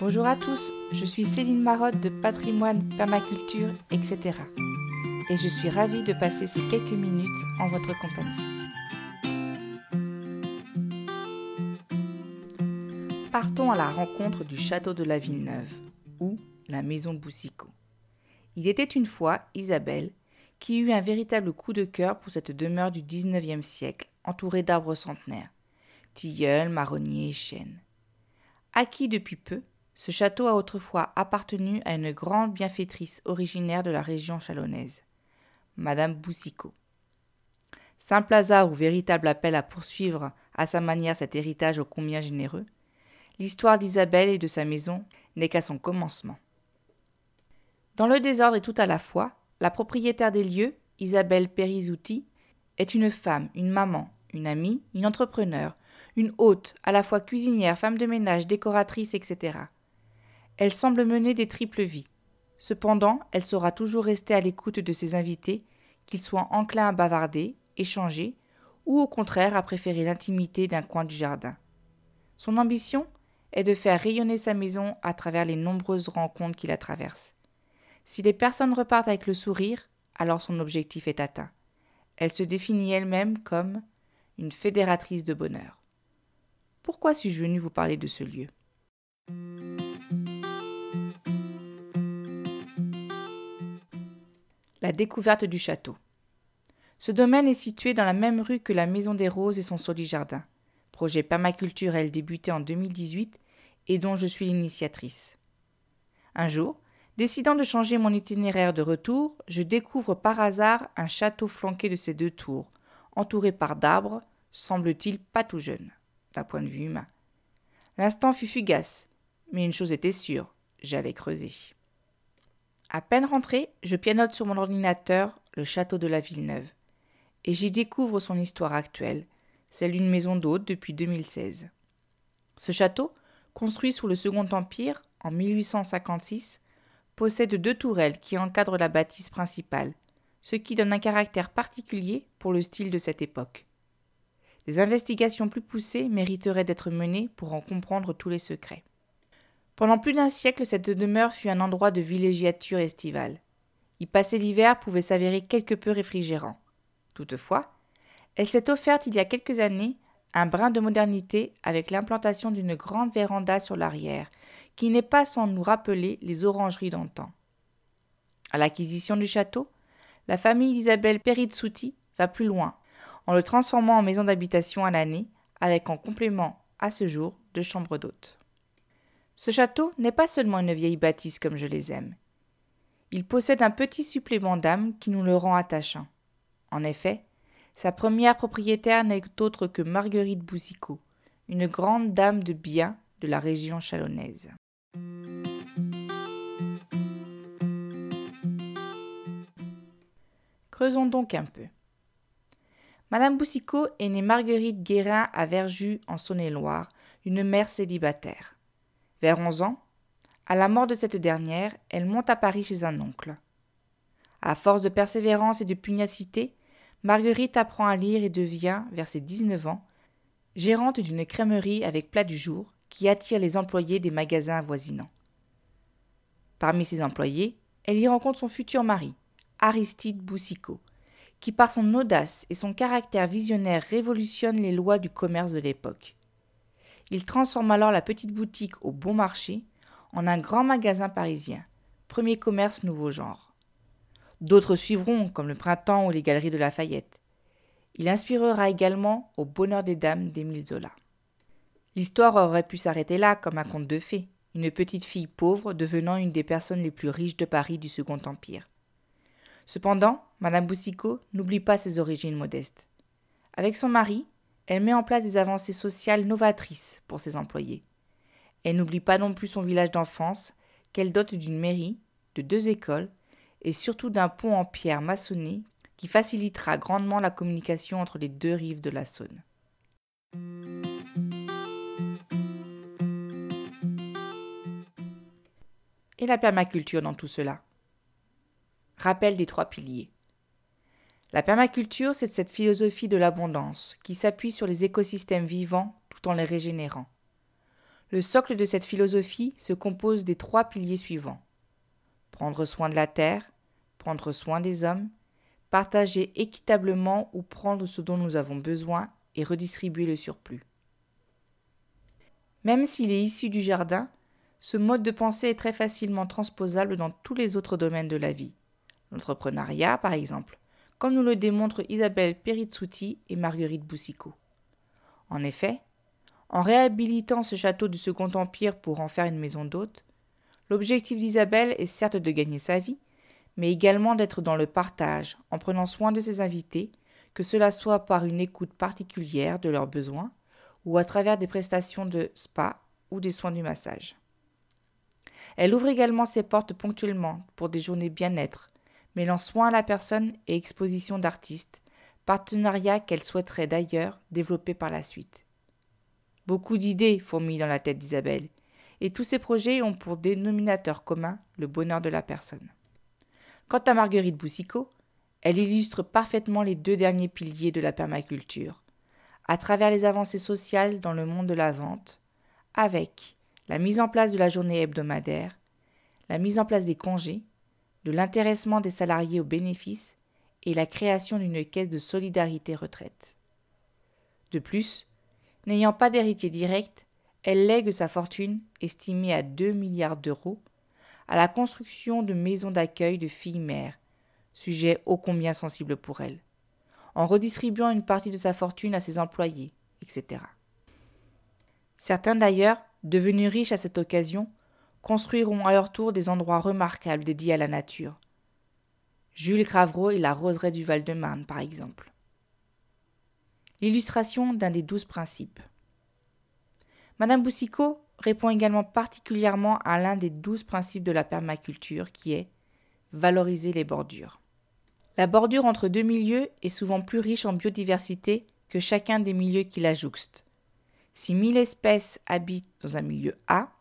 Bonjour à tous, je suis Céline Marotte de Patrimoine, Permaculture, etc. Et je suis ravie de passer ces quelques minutes en votre compagnie. Partons à la rencontre du château de la Villeneuve, ou la maison Boussicot. Il était une fois Isabelle qui eut un véritable coup de cœur pour cette demeure du XIXe siècle, entourée d'arbres centenaires, tilleuls, marronniers et chênes. Acquis depuis peu, ce château a autrefois appartenu à une grande bienfaitrice originaire de la région chalonnaise, Madame Boussicot. Simple hasard ou véritable appel à poursuivre à sa manière cet héritage ô combien généreux, l'histoire d'Isabelle et de sa maison n'est qu'à son commencement. Dans le désordre et tout à la fois, la propriétaire des lieux, Isabelle Perizouti, est une femme, une maman, une amie, une entrepreneur, une hôte, à la fois cuisinière, femme de ménage, décoratrice, etc. Elle semble mener des triples vies. Cependant, elle saura toujours rester à l'écoute de ses invités, qu'ils soient enclins à bavarder, échanger, ou au contraire à préférer l'intimité d'un coin du jardin. Son ambition est de faire rayonner sa maison à travers les nombreuses rencontres qui la traversent. Si les personnes repartent avec le sourire, alors son objectif est atteint. Elle se définit elle-même comme une fédératrice de bonheur. Pourquoi suis-je venu vous parler de ce lieu? La découverte du château. Ce domaine est situé dans la même rue que la Maison des Roses et son jardin, projet permaculturel débuté en 2018 et dont je suis l'initiatrice. Un jour, décidant de changer mon itinéraire de retour, je découvre par hasard un château flanqué de ses deux tours, entouré par d'arbres, semble-t-il pas tout jeune, d'un point de vue humain. L'instant fut fugace, mais une chose était sûre, j'allais creuser. À peine rentré, je pianote sur mon ordinateur le château de la Villeneuve, et j'y découvre son histoire actuelle, celle d'une maison d'hôte depuis 2016. Ce château, construit sous le Second Empire en 1856, possède deux tourelles qui encadrent la bâtisse principale, ce qui donne un caractère particulier pour le style de cette époque. Des investigations plus poussées mériteraient d'être menées pour en comprendre tous les secrets. Pendant plus d'un siècle, cette demeure fut un endroit de villégiature estivale. Y passer l'hiver pouvait s'avérer quelque peu réfrigérant. Toutefois, elle s'est offerte il y a quelques années un brin de modernité avec l'implantation d'une grande véranda sur l'arrière, qui n'est pas sans nous rappeler les orangeries d'antan. À l'acquisition du château, la famille d'Isabelle Perizzuti va plus loin, en le transformant en maison d'habitation à l'année, avec en complément, à ce jour, deux chambres d'hôtes. Ce château n'est pas seulement une vieille bâtisse comme je les aime. Il possède un petit supplément d'âme qui nous le rend attachant. En effet, sa première propriétaire n'est autre que Marguerite Boussicot, une grande dame de bien de la région chalonnaise. Creusons donc un peu. Madame Boussicot est née Marguerite Guérin à Verjus en Saône-et-Loire, une mère célibataire. Vers onze ans, à la mort de cette dernière, elle monte à Paris chez un oncle. À force de persévérance et de pugnacité, Marguerite apprend à lire et devient, vers ses dix-neuf ans, gérante d'une crèmerie avec plat du jour qui attire les employés des magasins avoisinants. Parmi ses employés, elle y rencontre son futur mari, Aristide Boussicot, qui par son audace et son caractère visionnaire révolutionne les lois du commerce de l'époque. Il transforme alors la petite boutique au bon marché en un grand magasin parisien, premier commerce nouveau genre. D'autres suivront, comme le Printemps ou les Galeries de Lafayette. Il inspirera également au bonheur des dames d'Émile Zola. L'histoire aurait pu s'arrêter là, comme un conte de fées, une petite fille pauvre devenant une des personnes les plus riches de Paris du Second Empire. Cependant, Madame Boussicot n'oublie pas ses origines modestes. Avec son mari, elle met en place des avancées sociales novatrices pour ses employés. Elle n'oublie pas non plus son village d'enfance, qu'elle dote d'une mairie, de deux écoles et surtout d'un pont en pierre maçonné qui facilitera grandement la communication entre les deux rives de la Saône. Et la permaculture dans tout cela? Rappel des trois piliers. La permaculture, c'est cette philosophie de l'abondance qui s'appuie sur les écosystèmes vivants tout en les régénérant. Le socle de cette philosophie se compose des trois piliers suivants. Prendre soin de la terre, prendre soin des hommes, partager équitablement ou prendre ce dont nous avons besoin et redistribuer le surplus. Même s'il est issu du jardin, ce mode de pensée est très facilement transposable dans tous les autres domaines de la vie. L'entrepreneuriat, par exemple, comme nous le démontrent Isabelle Perizzuti et Marguerite Boussicot. En effet, en réhabilitant ce château du Second Empire pour en faire une maison d'hôte, l'objectif d'Isabelle est certes de gagner sa vie, mais également d'être dans le partage, en prenant soin de ses invités, que cela soit par une écoute particulière de leurs besoins, ou à travers des prestations de spa ou des soins du massage. Elle ouvre également ses portes ponctuellement pour des journées bien-être, mêlant soins à la personne et exposition d'artistes, partenariat qu'elle souhaiterait d'ailleurs développer par la suite. Beaucoup d'idées fourmillent dans la tête d'Isabelle, et tous ces projets ont pour dénominateur commun le bonheur de la personne. Quant à Marguerite Boussicot, elle illustre parfaitement les deux derniers piliers de la permaculture, à travers les avancées sociales dans le monde de la vente, avec la mise en place de la journée hebdomadaire, la mise en place des congés, de l'intéressement des salariés aux bénéfices et la création d'une caisse de solidarité retraite. De plus, n'ayant pas d'héritier direct, elle lègue sa fortune, estimée à 2 milliards d'euros, à la construction de maisons d'accueil de filles-mères, sujet ô combien sensible pour elle, en redistribuant une partie de sa fortune à ses employés, etc. Certains d'ailleurs, devenus riches à cette occasion, construiront à leur tour des endroits remarquables dédiés à la nature. Jules Cravreau et la roseraie du Val-de-Marne, par exemple. L'illustration d'un des douze principes. Madame Boussicot répond également particulièrement à l'un des douze principes de la permaculture qui est valoriser les bordures. La bordure entre deux milieux est souvent plus riche en biodiversité que chacun des milieux qui la jouxtent. Si mille espèces habitent dans un milieu A,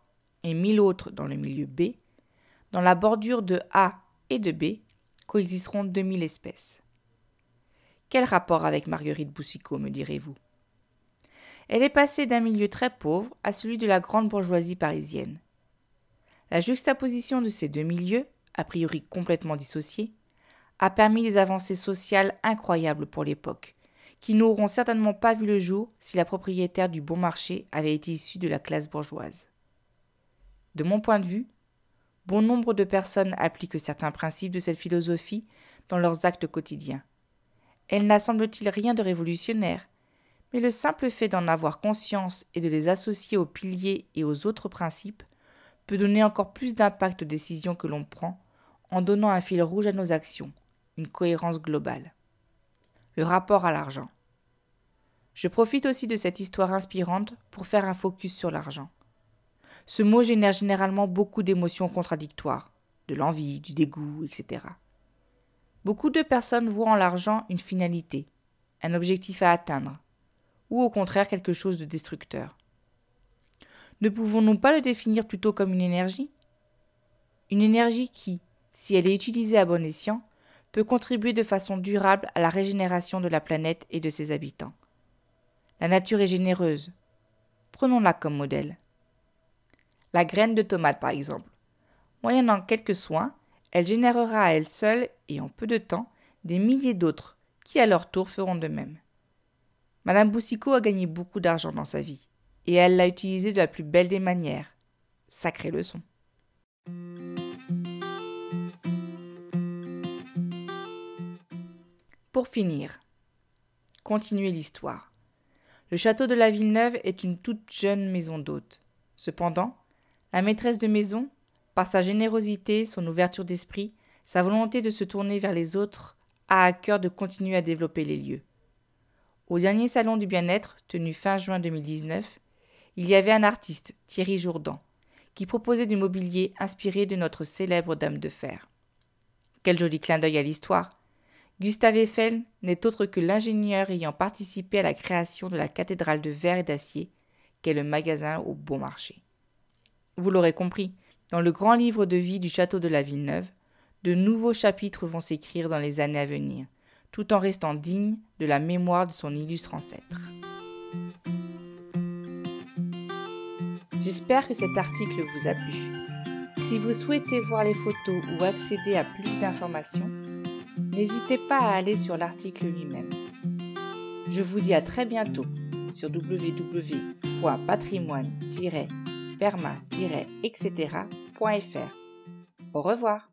et mille autres dans le milieu B, dans la bordure de A et de B coexisteront 2000 espèces. Quel rapport avec Marguerite Boussicot, me direz-vous? Elle est passée d'un milieu très pauvre à celui de la grande bourgeoisie parisienne. La juxtaposition de ces deux milieux, a priori complètement dissociés, a permis des avancées sociales incroyables pour l'époque, qui n'auront certainement pas vu le jour si la propriétaire du bon marché avait été issue de la classe bourgeoise. De mon point de vue, bon nombre de personnes appliquent certains principes de cette philosophie dans leurs actes quotidiens. Elle n'a semble-t-il rien de révolutionnaire, mais le simple fait d'en avoir conscience et de les associer aux piliers et aux autres principes peut donner encore plus d'impact aux décisions que l'on prend en donnant un fil rouge à nos actions, une cohérence globale. Le rapport à l'argent. Je profite aussi de cette histoire inspirante pour faire un focus sur l'argent. Ce mot génère généralement beaucoup d'émotions contradictoires, de l'envie, du dégoût, etc. Beaucoup de personnes voient en l'argent une finalité, un objectif à atteindre, ou au contraire quelque chose de destructeur. Ne pouvons-nous pas le définir plutôt comme une énergie? Une énergie qui, si elle est utilisée à bon escient, peut contribuer de façon durable à la régénération de la planète et de ses habitants. La nature est généreuse. Prenons-la comme modèle la graine de tomate par exemple. Moyennant quelques soins, elle générera à elle seule, et en peu de temps, des milliers d'autres, qui à leur tour feront de même. Madame Boussicot a gagné beaucoup d'argent dans sa vie, et elle l'a utilisé de la plus belle des manières. Sacrée leçon. Pour finir, continuer l'histoire. Le château de la Villeneuve est une toute jeune maison d'hôte. Cependant, la maîtresse de maison, par sa générosité, son ouverture d'esprit, sa volonté de se tourner vers les autres, a à cœur de continuer à développer les lieux. Au dernier salon du bien-être, tenu fin juin 2019, il y avait un artiste, Thierry Jourdan, qui proposait du mobilier inspiré de notre célèbre Dame de Fer. Quel joli clin d'œil à l'histoire Gustave Eiffel n'est autre que l'ingénieur ayant participé à la création de la cathédrale de verre et d'acier, qu'est le magasin au bon marché. Vous l'aurez compris, dans le grand livre de vie du château de la Villeneuve, de nouveaux chapitres vont s'écrire dans les années à venir, tout en restant digne de la mémoire de son illustre ancêtre. J'espère que cet article vous a plu. Si vous souhaitez voir les photos ou accéder à plus d'informations, n'hésitez pas à aller sur l'article lui-même. Je vous dis à très bientôt sur www.patrimoine- perma-etc.fr. Au revoir